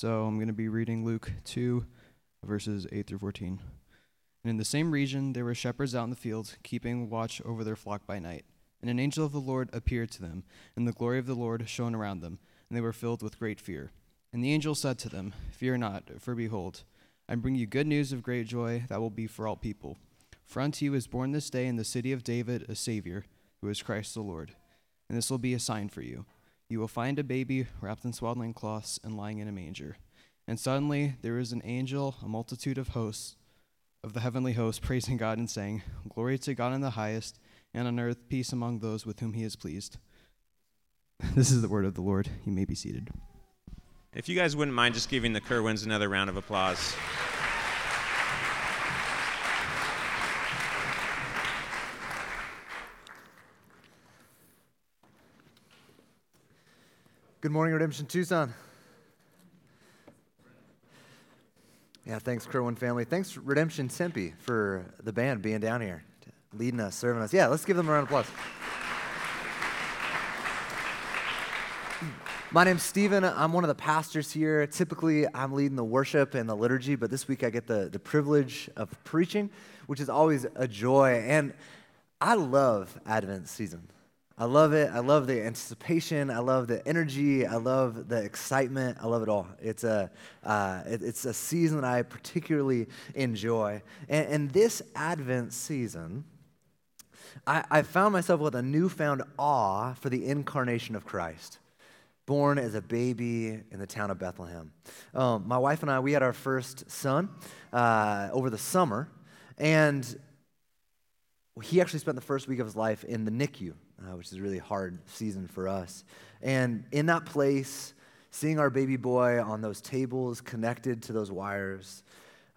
So I'm going to be reading Luke 2, verses 8 through 14. And in the same region, there were shepherds out in the field, keeping watch over their flock by night. And an angel of the Lord appeared to them, and the glory of the Lord shone around them, and they were filled with great fear. And the angel said to them, Fear not, for behold, I bring you good news of great joy that will be for all people. For unto you is born this day in the city of David a Savior, who is Christ the Lord. And this will be a sign for you. You will find a baby wrapped in swaddling cloths and lying in a manger. And suddenly there was an angel, a multitude of hosts, of the heavenly host, praising God and saying, Glory to God in the highest, and on earth peace among those with whom he is pleased. This is the word of the Lord. You may be seated. If you guys wouldn't mind just giving the Kerwins another round of applause. Good morning, Redemption Tucson. Yeah, thanks, Kerwin family. Thanks, Redemption Tempe, for the band being down here, leading us, serving us. Yeah, let's give them a round of applause. My name's Stephen. I'm one of the pastors here. Typically, I'm leading the worship and the liturgy, but this week I get the, the privilege of preaching, which is always a joy. And I love Advent season. I love it. I love the anticipation. I love the energy. I love the excitement. I love it all. It's a, uh, it, it's a season that I particularly enjoy. And, and this Advent season, I, I found myself with a newfound awe for the incarnation of Christ born as a baby in the town of Bethlehem. Um, my wife and I, we had our first son uh, over the summer, and he actually spent the first week of his life in the NICU, uh, which is a really hard season for us. And in that place, seeing our baby boy on those tables connected to those wires,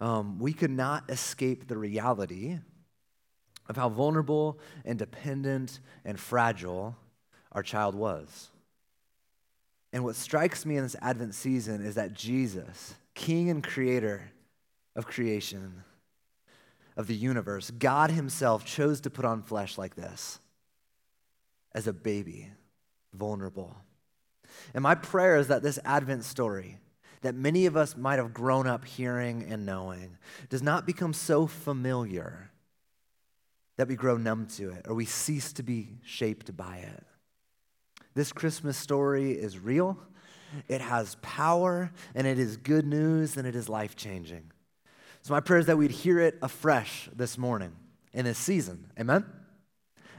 um, we could not escape the reality of how vulnerable and dependent and fragile our child was. And what strikes me in this Advent season is that Jesus, King and Creator of creation, of the universe, God Himself chose to put on flesh like this as a baby, vulnerable. And my prayer is that this Advent story, that many of us might have grown up hearing and knowing, does not become so familiar that we grow numb to it or we cease to be shaped by it. This Christmas story is real, it has power, and it is good news, and it is life changing. So, my prayer is that we'd hear it afresh this morning in this season. Amen?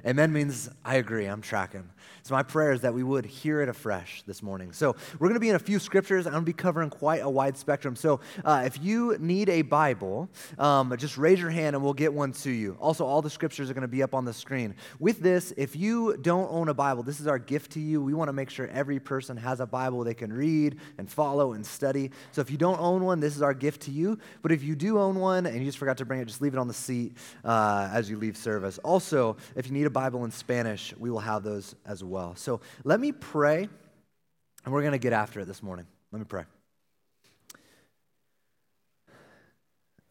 Amen means I agree, I'm tracking. So, my prayer is that we would hear it afresh this morning. So, we're going to be in a few scriptures. I'm going to be covering quite a wide spectrum. So, uh, if you need a Bible, um, just raise your hand and we'll get one to you. Also, all the scriptures are going to be up on the screen. With this, if you don't own a Bible, this is our gift to you. We want to make sure every person has a Bible they can read and follow and study. So, if you don't own one, this is our gift to you. But if you do own one and you just forgot to bring it, just leave it on the seat uh, as you leave service. Also, if you need a Bible in Spanish, we will have those as well. So let me pray, and we're going to get after it this morning. Let me pray.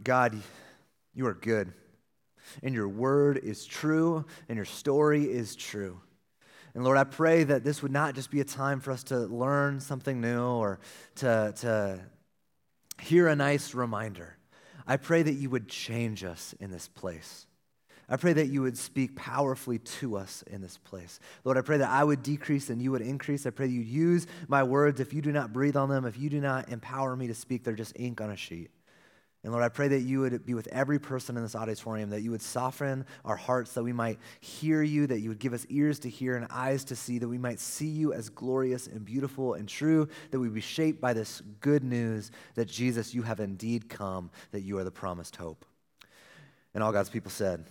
God, you are good, and your word is true, and your story is true. And Lord, I pray that this would not just be a time for us to learn something new or to, to hear a nice reminder. I pray that you would change us in this place. I pray that you would speak powerfully to us in this place. Lord, I pray that I would decrease and you would increase. I pray that you'd use my words. If you do not breathe on them, if you do not empower me to speak, they're just ink on a sheet. And Lord, I pray that you would be with every person in this auditorium, that you would soften our hearts, that we might hear you, that you would give us ears to hear and eyes to see, that we might see you as glorious and beautiful and true, that we be shaped by this good news that Jesus, you have indeed come, that you are the promised hope. And all God's people said,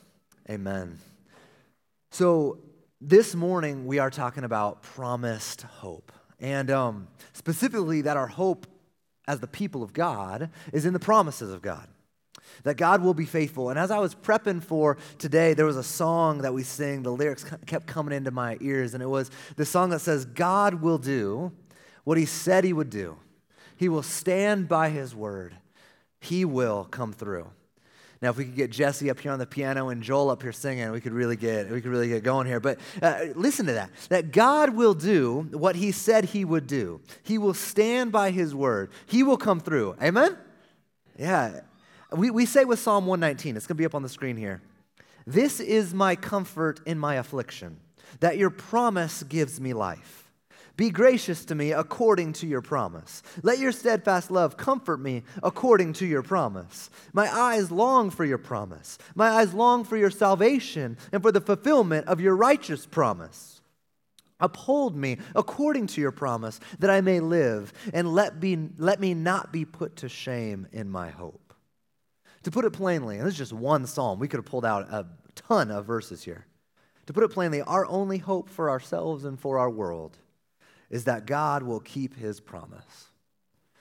Amen. So, this morning we are talking about promised hope. And um, specifically, that our hope as the people of God is in the promises of God. That God will be faithful. And as I was prepping for today, there was a song that we sing. The lyrics kept coming into my ears, and it was the song that says, God will do what he said he would do. He will stand by his word. He will come through. Now, if we could get Jesse up here on the piano and Joel up here singing, we could really get we could really get going here. But uh, listen to that: that God will do what He said He would do. He will stand by His word. He will come through. Amen. Yeah, we we say with Psalm 119. It's going to be up on the screen here. This is my comfort in my affliction, that Your promise gives me life. Be gracious to me according to your promise. Let your steadfast love comfort me according to your promise. My eyes long for your promise. My eyes long for your salvation and for the fulfillment of your righteous promise. Uphold me according to your promise that I may live, and let, be, let me not be put to shame in my hope. To put it plainly, and this is just one psalm, we could have pulled out a ton of verses here. To put it plainly, our only hope for ourselves and for our world is that God will keep his promise.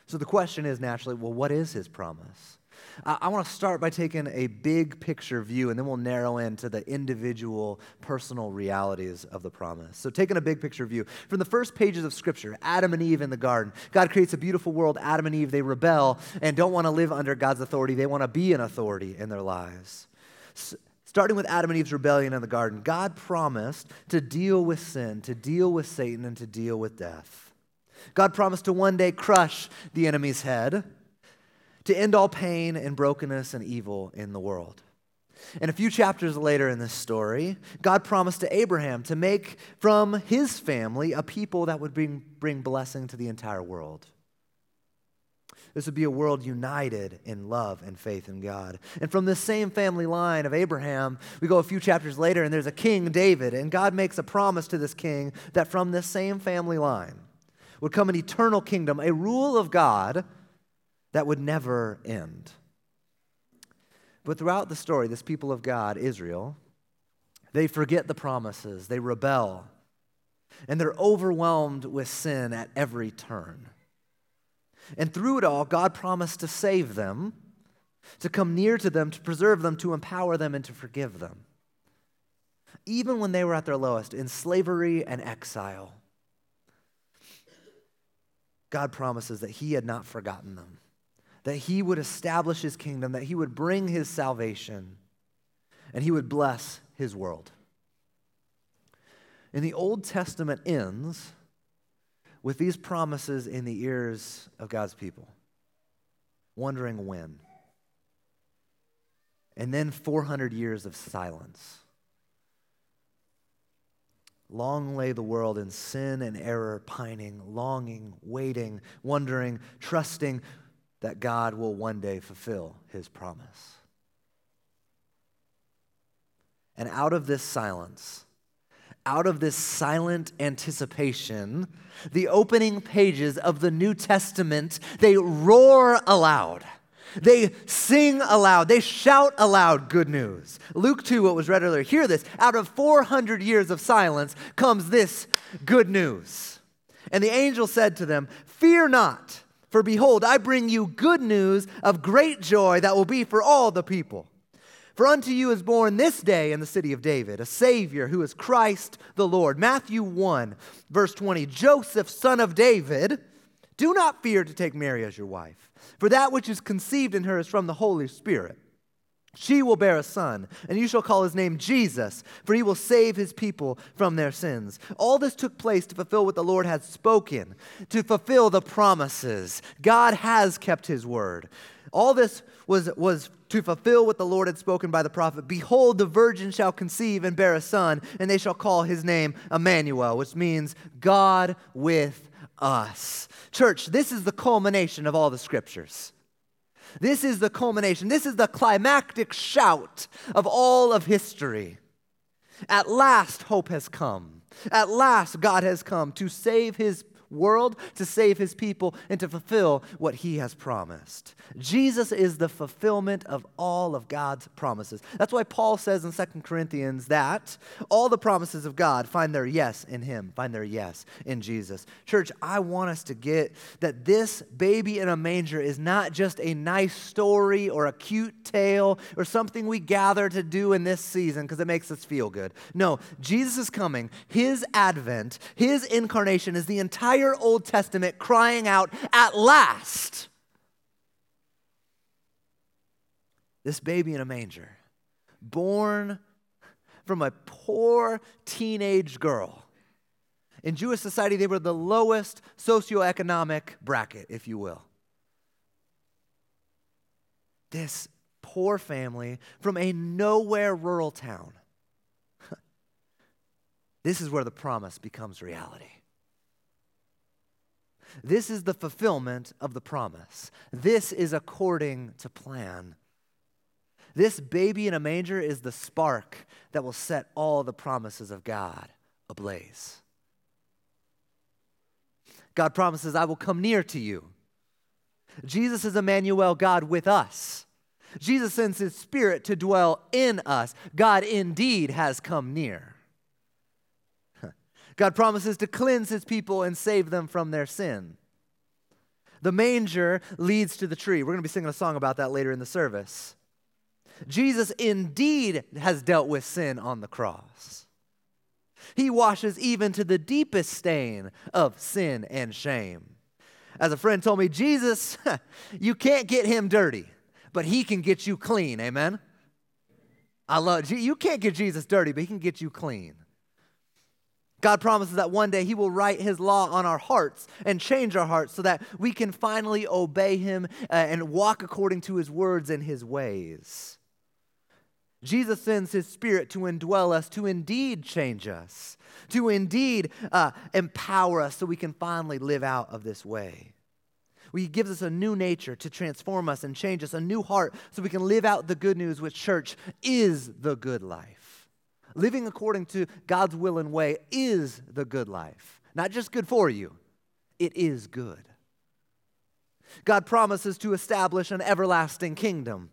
So the question is naturally, well, what is his promise? I, want to start by taking a big picture view, and then we'll narrow into the individual personal realities of the promise. So, taking a big picture view, from the first pages of Scripture, Adam and Eve in the garden, God creates a beautiful world. Adam and Eve, they rebel and don't want to live under God's authority, they want to be an authority in their lives. So, Starting with Adam and Eve's rebellion in the garden, God promised to deal with sin, to deal with Satan, and to deal with death. God promised to one day crush the enemy's head, to end all pain and brokenness and evil in the world. And a few chapters later in this story, God promised to Abraham to make from his family a people that would bring, bring blessing to the entire world. This would be a world united in love and faith in God. And from this same family line of Abraham, we go a few chapters later, and there's a king, David, and God makes a promise to this king that from this same family line would come an eternal kingdom, a rule of God that would never end. But throughout the story, this people of God, Israel, they forget the promises, they rebel, and they're overwhelmed with sin at every turn. And through it all, God promised to save them, to come near to them, to preserve them, to empower them, and to forgive them. Even when they were at their lowest, in slavery and exile, God promises that He had not forgotten them, that He would establish His kingdom, that He would bring His salvation, and He would bless His world. And the Old Testament ends with these promises in the ears of God's people, wondering when. And then 400 years of silence. Long lay the world in sin and error, pining, longing, waiting, wondering, trusting that God will one day fulfill his promise. And out of this silence, out of this silent anticipation, the opening pages of the New Testament, they roar aloud. They sing aloud. They shout aloud good news. Luke 2, what was read earlier, hear this. Out of 400 years of silence comes this good news. And the angel said to them, Fear not, for behold, I bring you good news of great joy that will be for all the people. For unto you is born this day in the city of David a Savior who is Christ the Lord. Matthew 1, verse 20 Joseph, son of David, do not fear to take Mary as your wife, for that which is conceived in her is from the Holy Spirit. She will bear a son, and you shall call his name Jesus, for he will save his people from their sins. All this took place to fulfill what the Lord had spoken, to fulfill the promises. God has kept his word. All this was, was to fulfill what the Lord had spoken by the prophet Behold, the virgin shall conceive and bear a son, and they shall call his name Emmanuel, which means God with us. Church, this is the culmination of all the scriptures. This is the culmination. This is the climactic shout of all of history. At last, hope has come. At last, God has come to save his world, to save his people, and to fulfill what he has promised. Jesus is the fulfillment of all of God's promises. That's why Paul says in 2 Corinthians that all the promises of God find their yes in him, find their yes in Jesus. Church, I want us to get that this baby in a manger is not just a nice story or a cute tale or something we gather to do in this season because it makes us feel good. No, Jesus is coming. His advent, his incarnation is the entire entire Old Testament crying out, At last! this baby in a manger, born from a poor teenage girl. In Jewish society, they were the lowest socioeconomic bracket, if you will. This poor family from a nowhere rural town. this is where the promise becomes reality. This is the fulfillment of the promise. This is according to plan. This baby in a manger is the spark that will set all the promises of God ablaze. God promises, I will come near to you. Jesus is Emmanuel, God with us. Jesus sends his spirit to dwell in us. God indeed has come near. God promises to cleanse his people and save them from their sin. The manger leads to the tree. We're going to be singing a song about that later in the service. Jesus indeed has dealt with sin on the cross. He washes even to the deepest stain of sin and shame. As a friend told me, Jesus, you can't get him dirty, but he can get you clean. Amen? I love you can't get Jesus dirty, but he can get you clean. God promises that one day He will write His law on our hearts and change our hearts so that we can finally obey Him uh, and walk according to His words and His ways. Jesus sends his spirit to indwell us, to indeed change us, to indeed uh, empower us so we can finally live out of this way. He gives us a new nature to transform us and change us, a new heart so we can live out the good news, which, church, is the good life. Living according to God's will and way is the good life. Not just good for you, it is good. God promises to establish an everlasting kingdom.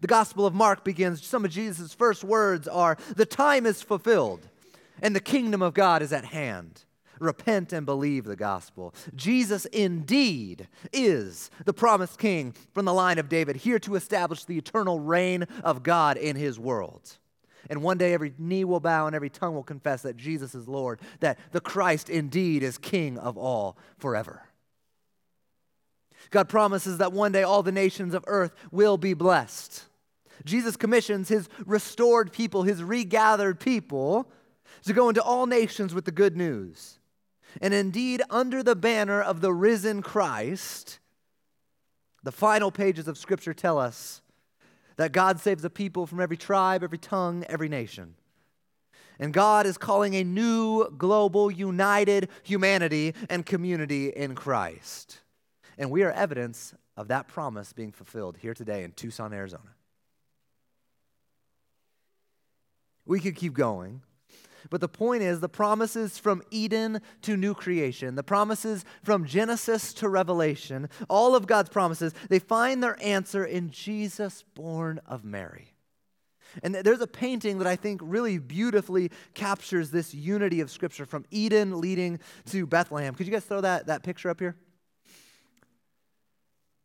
The Gospel of Mark begins, some of Jesus' first words are, The time is fulfilled, and the kingdom of God is at hand. Repent and believe the gospel. Jesus indeed is the promised king from the line of David, here to establish the eternal reign of God in his world. And one day every knee will bow and every tongue will confess that Jesus is Lord, that the Christ indeed is King of all forever. God promises that one day all the nations of earth will be blessed. Jesus commissions his restored people, his regathered people, to go into all nations with the good news. And indeed, under the banner of the risen Christ, the final pages of Scripture tell us that God saves a people from every tribe, every tongue, every nation. And God is calling a new global, united humanity and community in Christ. And we are evidence of that promise being fulfilled here today in Tucson, Arizona. We could keep going. But the point is, the promises from Eden to new creation, the promises from Genesis to Revelation, all of God's promises, they find their answer in Jesus, born of Mary. And there's a painting that I think really beautifully captures this unity of Scripture from Eden leading to Bethlehem. Could you guys throw that, that picture up here?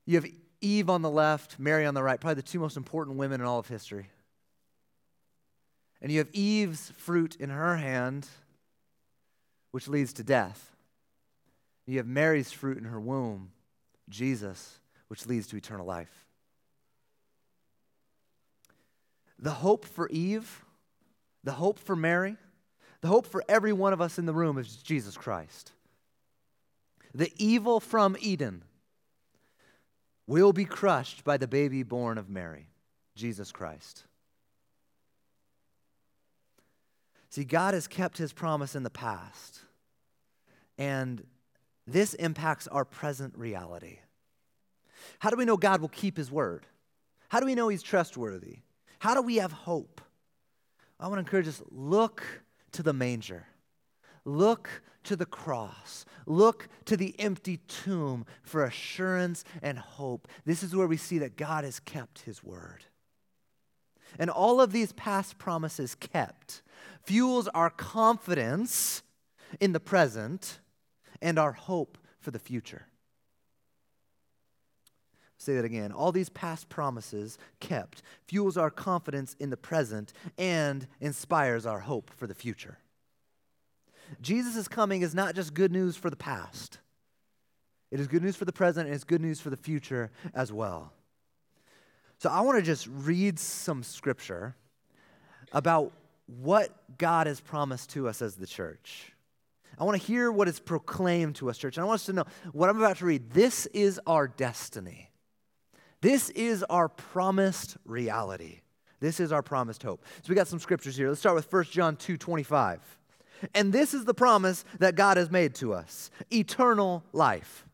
You have Eve on the left, Mary on the right, probably the two most important women in all of history. And you have Eve's fruit in her hand, which leads to death. You have Mary's fruit in her womb, Jesus, which leads to eternal life. The hope for Eve, the hope for Mary, the hope for every one of us in the room is Jesus Christ. The evil from Eden will be crushed by the baby born of Mary, Jesus Christ. See, God has kept his promise in the past, and this impacts our present reality. How do we know God will keep his word? How do we know he's trustworthy? How do we have hope? I want to encourage us look to the manger. Look to the cross. Look to the empty tomb for assurance and hope. This is where we see that God has kept his word. And all of these past promises kept fuels our confidence in the present and our hope for the future. Say that again. All these past promises kept fuels our confidence in the present and inspires our hope for the future. Jesus' coming is not just good news for the past, it is good news for the present and it's good news for the future as well. So I want to just read some scripture about what God has promised to us as the church. I want to hear what is proclaimed to us, church. And I want us to know what I'm about to read. This is our destiny. This is our promised reality. This is our promised hope. So we got some scriptures here. Let's start with 1 John 2 25. And this is the promise that God has made to us eternal life.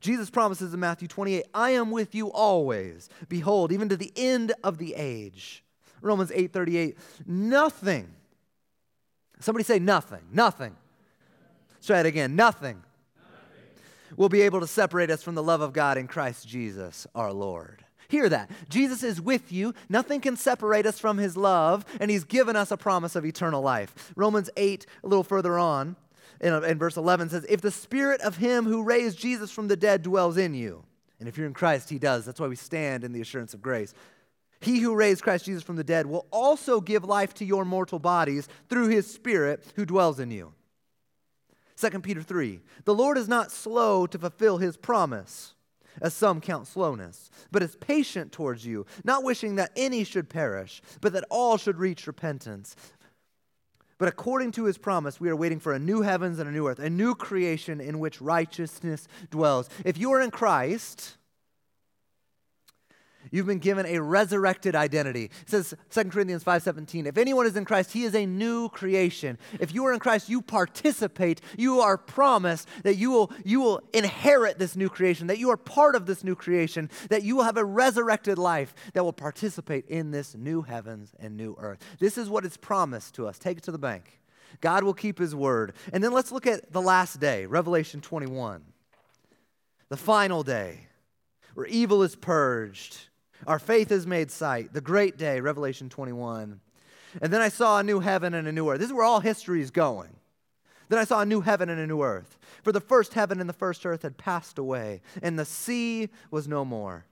Jesus promises in Matthew 28, I am with you always. Behold, even to the end of the age. Romans 8 38, nothing. Somebody say nothing, nothing. Let's try it again, nothing, nothing will be able to separate us from the love of God in Christ Jesus our Lord. Hear that. Jesus is with you. Nothing can separate us from his love, and he's given us a promise of eternal life. Romans 8, a little further on, in, in verse 11 says, If the spirit of him who raised Jesus from the dead dwells in you, and if you're in Christ, he does. That's why we stand in the assurance of grace. He who raised Christ Jesus from the dead will also give life to your mortal bodies through his spirit who dwells in you. 2 Peter 3 The Lord is not slow to fulfill his promise, as some count slowness, but is patient towards you, not wishing that any should perish, but that all should reach repentance. But according to his promise, we are waiting for a new heavens and a new earth, a new creation in which righteousness dwells. If you are in Christ, You've been given a resurrected identity. It says 2 Corinthians 5:17, if anyone is in Christ, he is a new creation. If you are in Christ, you participate, you are promised that you will you will inherit this new creation, that you are part of this new creation, that you will have a resurrected life that will participate in this new heavens and new earth. This is what is promised to us. Take it to the bank. God will keep his word. And then let's look at the last day, Revelation 21. The final day where evil is purged our faith is made sight. The great day, Revelation 21. And then I saw a new heaven and a new earth. This is where all history is going. Then I saw a new heaven and a new earth. For the first heaven and the first earth had passed away, and the sea was no more.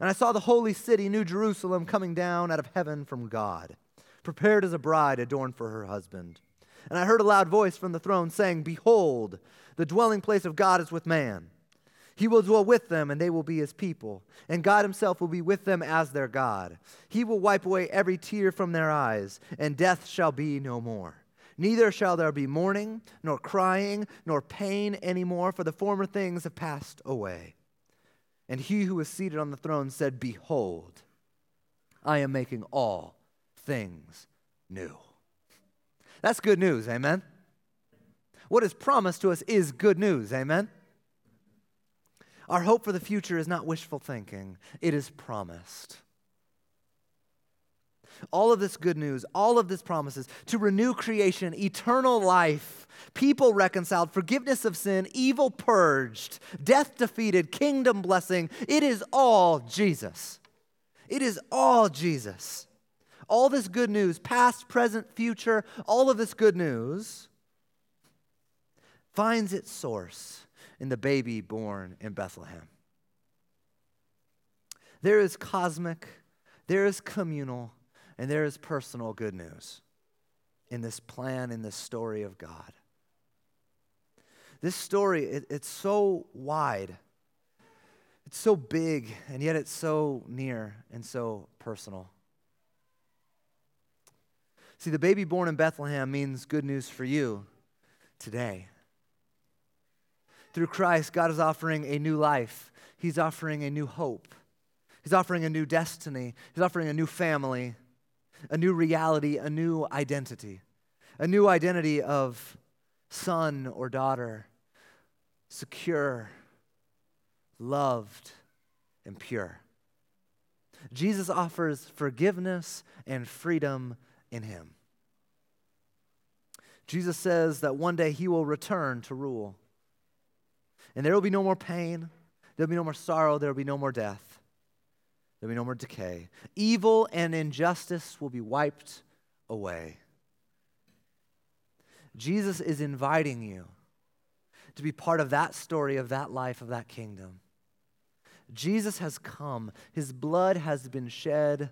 And I saw the holy city, New Jerusalem, coming down out of heaven from God, prepared as a bride adorned for her husband. And I heard a loud voice from the throne saying, Behold, the dwelling place of God is with man he will dwell with them, and they will be his people. And God himself will be with them as their God. He will wipe away every tear from their eyes, and death shall be no more. Neither shall there be mourning, nor crying, nor pain any more, for the former things have passed away. And he who was seated on the throne said, Behold, I am making all things new. That's good news, amen? What is promised to us is good news, amen? Our hope for the future is not wishful thinking, it is promised. All of this good news, all of this promises to renew creation, eternal life, people reconciled, forgiveness of sin, evil purged, death defeated, kingdom blessing. It is all Jesus. It is all Jesus. All this good news, past, present, future, all of this good news finds its source in the baby born in Bethlehem. There is cosmic, there is communal, and there is personal good news in this plan, in this story of God. This story, it, it's so wide, it's so big, and yet it's so near and so personal. See, the baby born in Bethlehem means good news for you today. Through Christ, God is offering a new life, He's offering a new hope, He's offering a new destiny, He's offering a new family, a new reality, a new identity, a new identity of son or daughter, secure, loved, and pure. Jesus offers forgiveness and freedom in him. Jesus says that one day he will return to rule. And there will be no more pain, there'll be no more sorrow, there will be no more death, there'll be no more decay. Evil and injustice will be wiped away. Jesus is inviting you to be part of that story, of that life, of that kingdom. Jesus has come, his blood has been shed.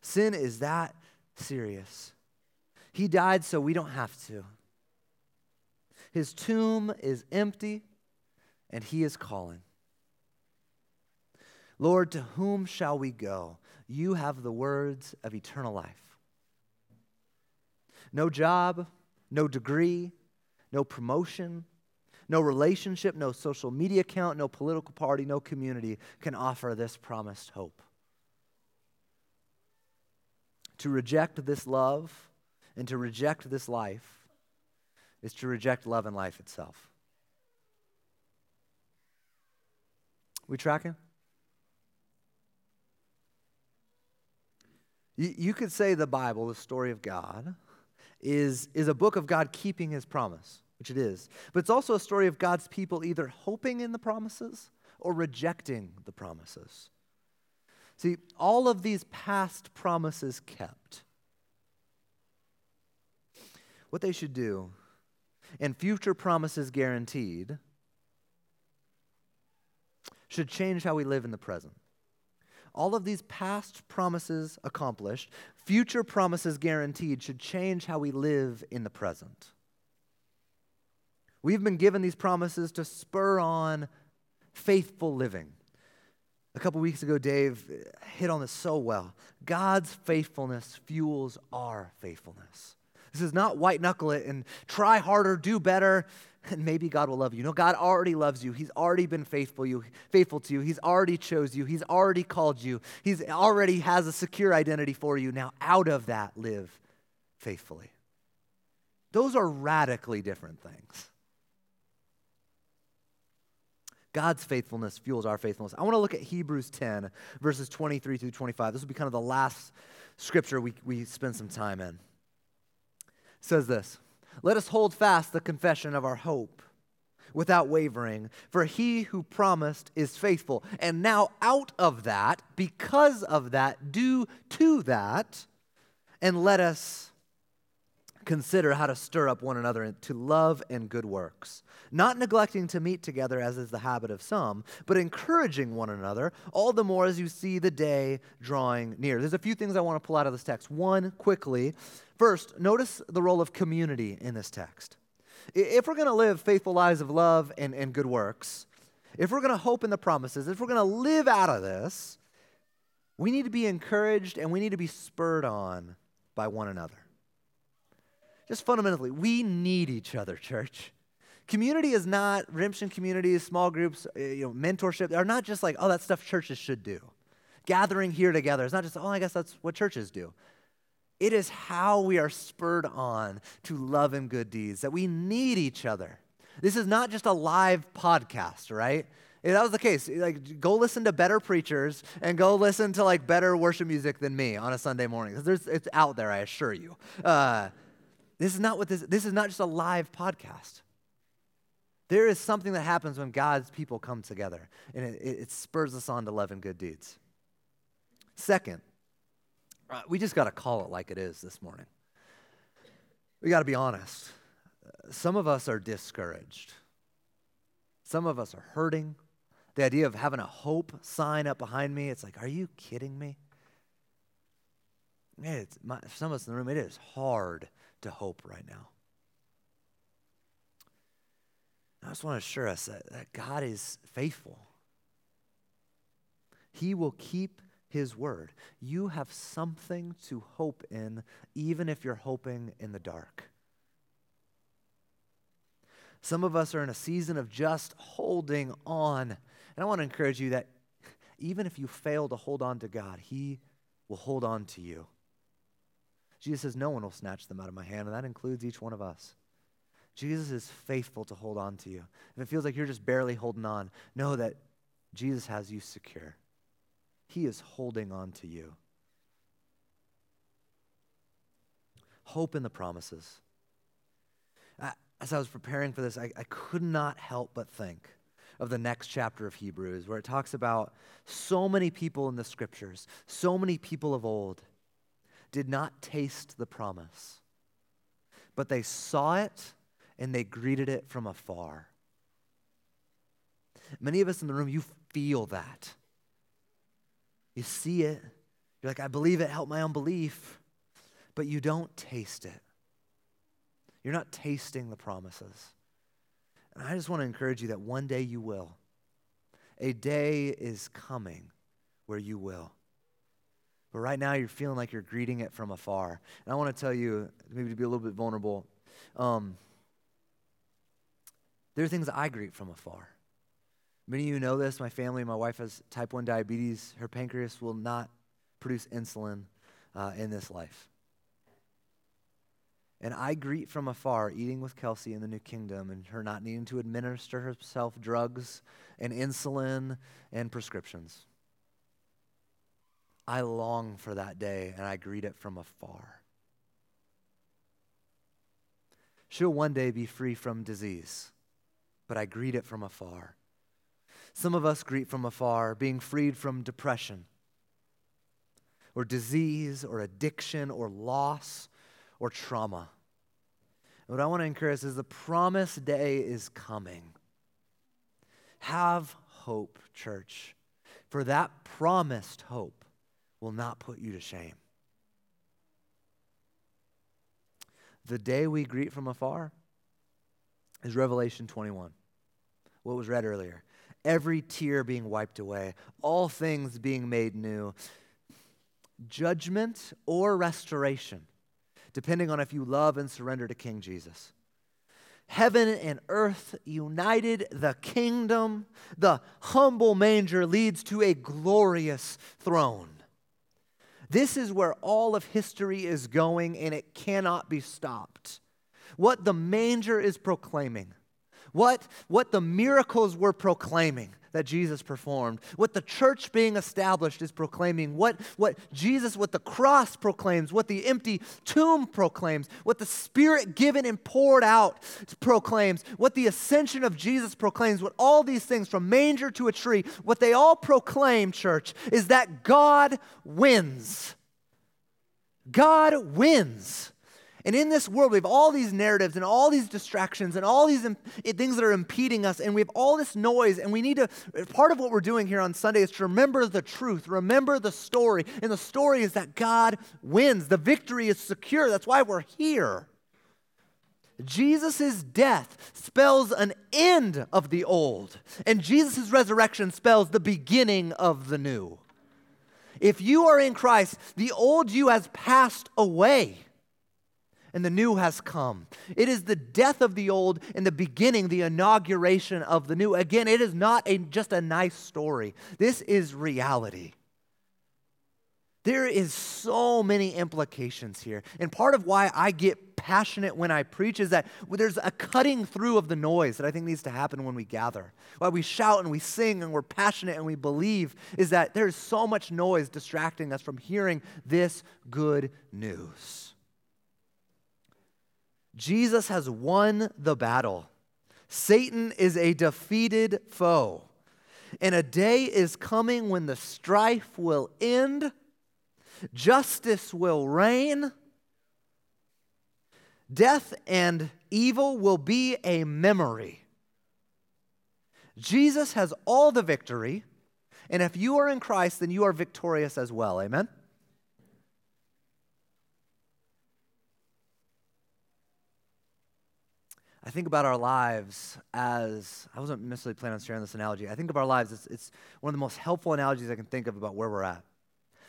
Sin is that serious. He died so we don't have to. His tomb is empty, and he is calling. Lord, to whom shall we go? You have the words of eternal life. No job, no degree, no promotion, no relationship, no social media account, no political party, no community can offer this promised hope. To reject this love and to reject this life is to reject love and life itself. We tracking? You, could say the Bible, the story of God, is, is a book of God keeping his promise, which it is. But it's also a story of God's people either hoping in the promises or rejecting the promises. See, all of these past promises kept. What they should do, and future promises guaranteed, should change how we live in the present all of these past promises accomplished, future promises guaranteed, should change how we live in the present. We've been given these promises to spur on faithful living. A couple weeks ago, Dave hit on this so well. God's faithfulness fuels our faithfulness. This is not white knuckle it and try harder, do better and maybe God will love you. No, God already loves you. He's already been faithful you, faithful to you. He's already chose you. He's already called you. He's already has a secure identity for you. Now, out of that, live faithfully. Those are radically different things. God's faithfulness fuels our faithfulness. I want to look at Hebrews 10, verses 23 through 25. This will be kind of the last scripture we, we spend some time in. Says this let us hold fast the confession of our hope without wavering, for he who promised is faithful. And now, out of that, because of that, due to that, and let us consider how to stir up one another to love and good works, not neglecting to meet together as is the habit of some, but encouraging one another, all the more as you see the day drawing near. There's a few things I want to pull out of this text. One, quickly. First, notice the role of community in this text. If we're going to live faithful lives of love and, and good works, if we're going to hope in the promises, if we're going to live out of this, we need to be encouraged and we need to be spurred on by one another just fundamentally, we need each other, church. Community is not redemption communities, small groups, uh, you know, mentorship are not just like, oh, that stuff churches should do. Gathering here together is not just, oh, I guess that's what churches do. It is how we are spurred on to love and good deeds, that we need each other. This is not just a live podcast, right? If that was the case, like go listen to better preachers and go listen to like better worship music than me on a Sunday morning. There's, it's out there, I assure you. Uh, this is not what this, this is not just a live podcast. There is something that happens when God's people come together, and it, it spurs us on to love and good deeds. Second, uh, we just got to call it like it is this morning. We got to be honest. Some of us are discouraged. Some of us are hurting. The idea of having a hope sign up behind me, it's like, are you kidding me? Man, it's my, some of us in the room, it is hard to hope right now. I just want to assure us that, that God is faithful. He will keep his word. You have something to hope in, even if you're hoping in the dark. Some of us are in a season of just holding on. And I want to encourage you that even if you fail to hold on to God, he will hold on to you. Jesus says, No one will snatch them out of my hand, and that includes each one of us. Jesus is faithful to hold on to you. If it feels like you're just barely holding on, know that Jesus has you secure. He is holding on to you. Hope in the promises. as I was preparing for this, I, I could not help but think of the next chapter of Hebrews, where it talks about so many people in the scriptures, so many people of old did not taste the promise, but they saw it and they greeted it from afar. Many of us in the room, you feel that. You see it. You're like, I believe it, help my unbelief. But you don't taste it. You're not tasting the promises. And I just want to encourage you that one day you will. A day is coming where you will. But right now, you're feeling like you're greeting it from afar. And I want to tell you, maybe to be a little bit vulnerable, um, there are things I greet from afar. Many of you know this. My family, my wife has type 1 diabetes. Her pancreas will not produce insulin uh, in this life. And I greet from afar eating with Kelsey in the new kingdom and her not needing to administer herself drugs and insulin and prescriptions. I long for that day and I greet it from afar. She'll one day be free from disease, but I greet it from afar. Some of us greet from afar, being freed from depression or disease or addiction or loss or trauma. And what I want to encourage is the promised day is coming. Have hope, church, for that promised hope will not put you to shame. The day we greet from afar is Revelation 21, what was read earlier. Every tear being wiped away, all things being made new, judgment or restoration, depending on if you love and surrender to King Jesus. Heaven and earth united, the kingdom, the humble manger leads to a glorious throne. This is where all of history is going, and it cannot be stopped. What the manger is proclaiming, what, what the miracles were proclaiming, that Jesus performed, what the church being established is proclaiming, what, what Jesus, what the cross proclaims, what the empty tomb proclaims, what the Spirit given and poured out proclaims, what the ascension of Jesus proclaims, what all these things from manger to a tree, what they all proclaim, church, is that God wins. God wins. And in this world, we have all these narratives and all these distractions and all these Im- things that are impeding us, and we have all this noise. And we need to, part of what we're doing here on Sunday is to remember the truth, remember the story. And the story is that God wins, the victory is secure. That's why we're here. Jesus' death spells an end of the old, and Jesus' resurrection spells the beginning of the new. If you are in Christ, the old you has passed away and the new has come. It is the death of the old and the beginning, the inauguration of the new. Again, it is not a, just a nice story, this is reality. There is so many implications here. And part of why I get passionate when I preach is that there's a cutting through of the noise that I think needs to happen when we gather. Why we shout and we sing and we're passionate and we believe is that there's so much noise distracting us from hearing this good news. Jesus has won the battle. Satan is a defeated foe. And a day is coming when the strife will end, justice will reign, death and evil will be a memory. Jesus has all the victory, and if you are in Christ, then you are victorious as well. Amen? I think about our lives as I wasn't necessarily planning on sharing this analogy. I think of our lives, it's, it's one of the most helpful analogies I can think of about where we're at.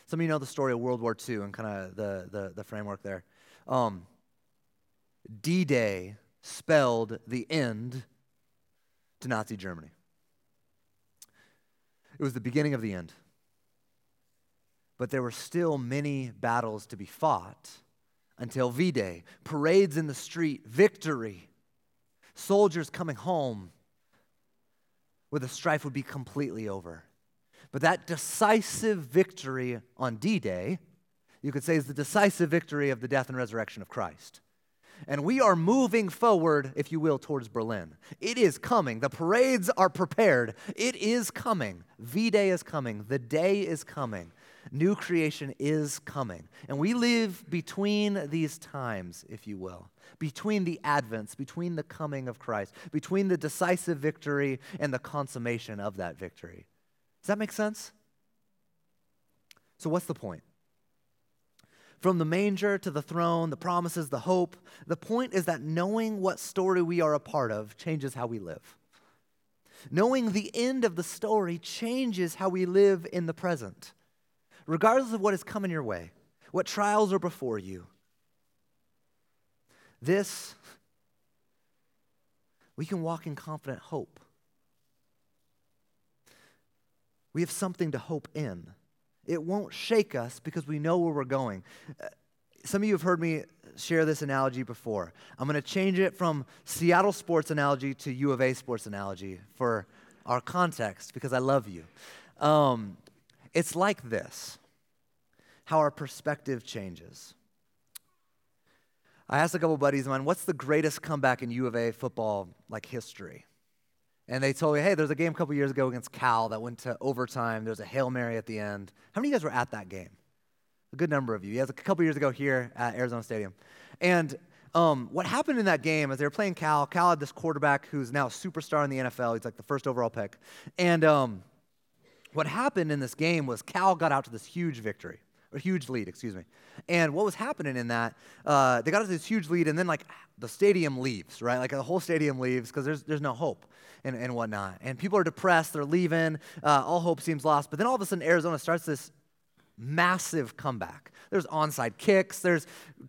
Some of you know the story of World War II and kind of the, the, the, framework there. Um, D Day spelled the end to Nazi Germany. It was the beginning of the end. But there were still many battles to be fought until V Day. Parades in the street, victory soldiers coming home where the strife would be completely over. But that decisive victory on D Day, you could say, is the decisive victory of the death and resurrection of Christ. And we are moving forward, if you will, towards Berlin. It is coming. The parades are prepared. It is coming. V Day is coming. The day is coming. New creation is coming. And we live between these times, if you will, between the advents, between the coming of Christ, between the decisive victory and the consummation of that victory. Does that make sense? So, what's the point? From the manger to the throne, the promises, the hope, the point is that knowing what story we are a part of changes how we live. knowing the end of the story changes how we live in the present. Regardless of what is coming your way, what trials are before you, this, we can walk in confident hope. We have something to hope in. It won't shake us because we know where we're going. Uh, some of you have heard me share this analogy before. I'm going to change it from Seattle sports analogy to U of A sports analogy for our context because I love you. Um, it's like this how our perspective changes. I asked a couple buddies of mine, what's the greatest comeback in U of A football like history? And they told me, hey, there's a game a couple years ago against Cal that went to overtime. There was a Hail Mary at the end. How many of you guys were at that game? A good number of you. Yeah, a couple years ago here at Arizona Stadium. And um, what happened in that game is they were playing Cal. Cal had this quarterback who's now a superstar in the NFL. He's like the first overall pick. And um, what happened in this game was Cal got out to this huge victory a huge lead, excuse me. And what was happening in that, uh, they got to this huge lead, and then like the stadium leaves, right? Like the whole stadium leaves because there's, there's no hope and, and whatnot. And people are depressed, they're leaving, uh, all hope seems lost. But then all of a sudden, Arizona starts this massive comeback. There's onside kicks, there's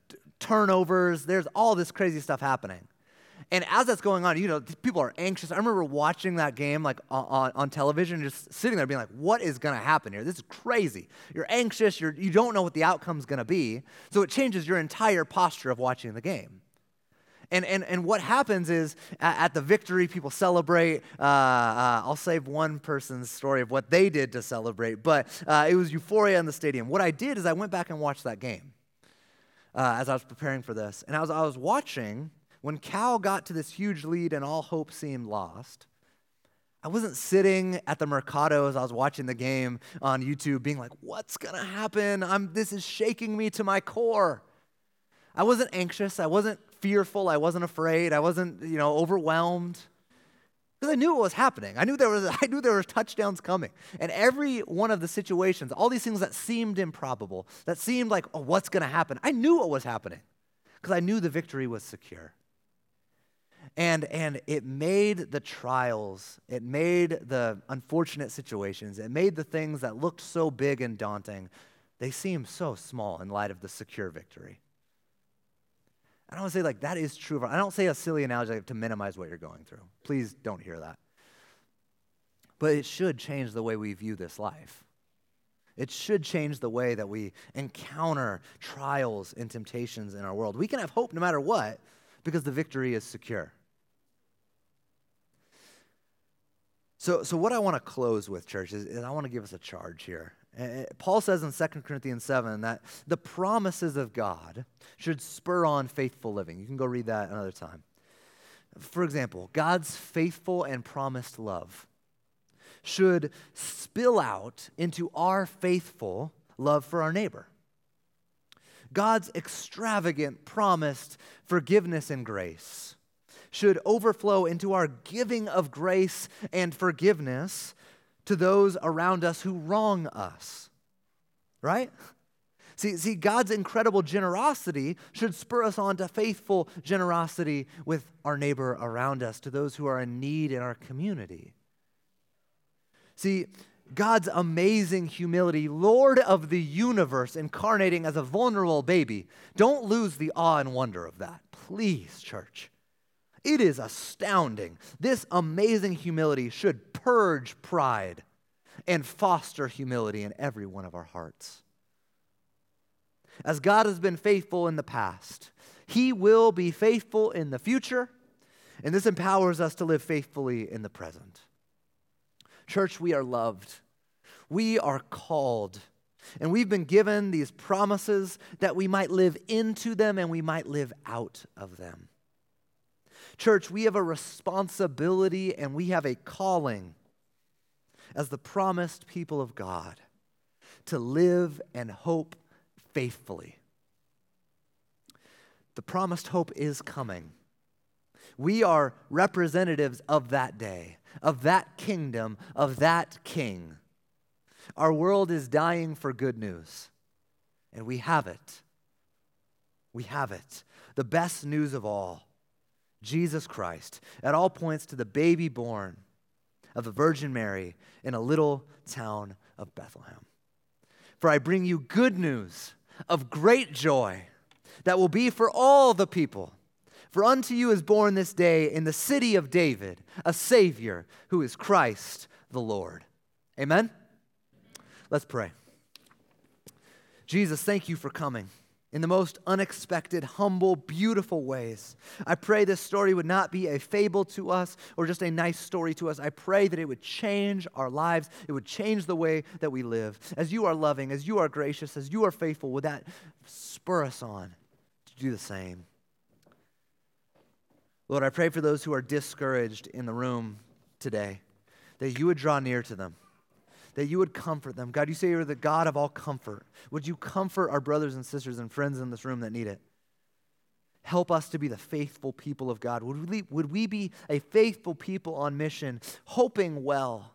t- turnovers, there's all this crazy stuff happening. And as that's going on, you know, people are anxious. I remember watching that game like on, on television, just sitting there being like, what is going to happen here? This is crazy. You're anxious. You're, you don't know what the outcome's going to be. So it changes your entire posture of watching the game. And, and, and what happens is at, the victory, people celebrate. Uh, uh, I'll save one person's story of what they did to celebrate, but uh, it was euphoria in the stadium. What I did is I went back and watched that game uh, as I was preparing for this. And as I was watching, when Cal got to this huge lead and all hope seemed lost, I wasn't sitting at the Mercado as I was watching the game on YouTube being like, what's going to happen? I'm, this is shaking me to my core. I wasn't anxious. I wasn't fearful. I wasn't afraid. I wasn't, you know, overwhelmed. Because I knew what was happening. I knew there was I knew there were touchdowns coming. And every one of the situations, all these things that seemed improbable, that seemed like, oh, what's to happen? I knew what was happening. Because I knew the victory was secure. And, and it made the trials, it made the unfortunate situations, it made the things that looked so big and daunting, they seem so small in light of the secure victory. I don't want to say like that is true. I don't say a silly analogy to minimize what you're going through. Please don't hear that. But it should change the way we view this life. It should change the way that we encounter trials and temptations in our world. We can have hope no matter what because the victory is secure. So, so what I want to close with, church, is, is I want to give us a charge here. Eh, eh, Paul says in 2 Corinthians 7 that the promises of God should spur on faithful living. You can go read that another time. For example, God's faithful and promised love should spill out into our faithful love for our neighbor. God's extravagant promised forgiveness and grace should overflow into our giving of grace and forgiveness to those around us who wrong us. Right? See, see, God's incredible generosity should spur us on to faithful generosity with our neighbor around us, to those who are in need in our community. See, God's amazing humility, Lord of the universe, incarnating as a vulnerable baby. Don't lose the awe and wonder of that. Please, church. It is astounding. This amazing humility should purge pride and foster humility in every one of our hearts. As God has been faithful in the past, He will be faithful in the future, and this empowers us to live faithfully in the present. Church, we are loved, we are called, and we've been given these promises that we might live into them and we might live out of them. Church, we have a responsibility and we have a calling as the promised people of God to live and hope faithfully. The promised hope is coming. We are representatives of that day, of that kingdom, of that king. Our world is dying for good news, and we have it. We have it. The best news of all Jesus Christ. It all points to the baby born of the Virgin Mary in a little town of Bethlehem. For I bring you good news of great joy that will be for all the people. For unto you is born this day in the city of David a Savior who is Christ the Lord. Amen? Let's pray. Jesus, thank you for coming in the most unexpected, humble, beautiful ways. I pray this story would not be a fable to us or just a nice story to us. I pray that it would change our lives, it would change the way that we live. As you are loving, as you are gracious, as you are faithful, would that spur us on to do the same? Lord, I pray for those who are discouraged in the room today that you would draw near to them that you would comfort them. God, you say you're the God of all comfort. Would you comfort our brothers and sisters and friends in this room that need it? Help us to be the faithful people of God. Would we, would we be a faithful people on mission, hoping well,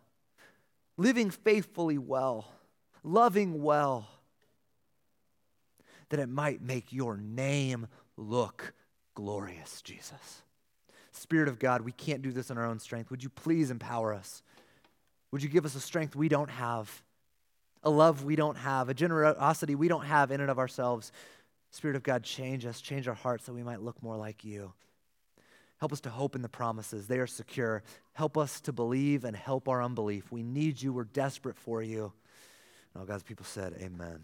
living faithfully well, loving well, that it might make your name look glorious, Jesus? Spirit of God, we can't do this in our own strength. Would you please empower us? Would you give us a strength we don't have, a love we don't have, a generosity we don't have in and of ourselves? Spirit of God, change us, change our hearts that we might look more like you. Help us to hope in the promises, they are secure. Help us to believe and help our unbelief. We need you, we're desperate for you. And all God's people said, Amen.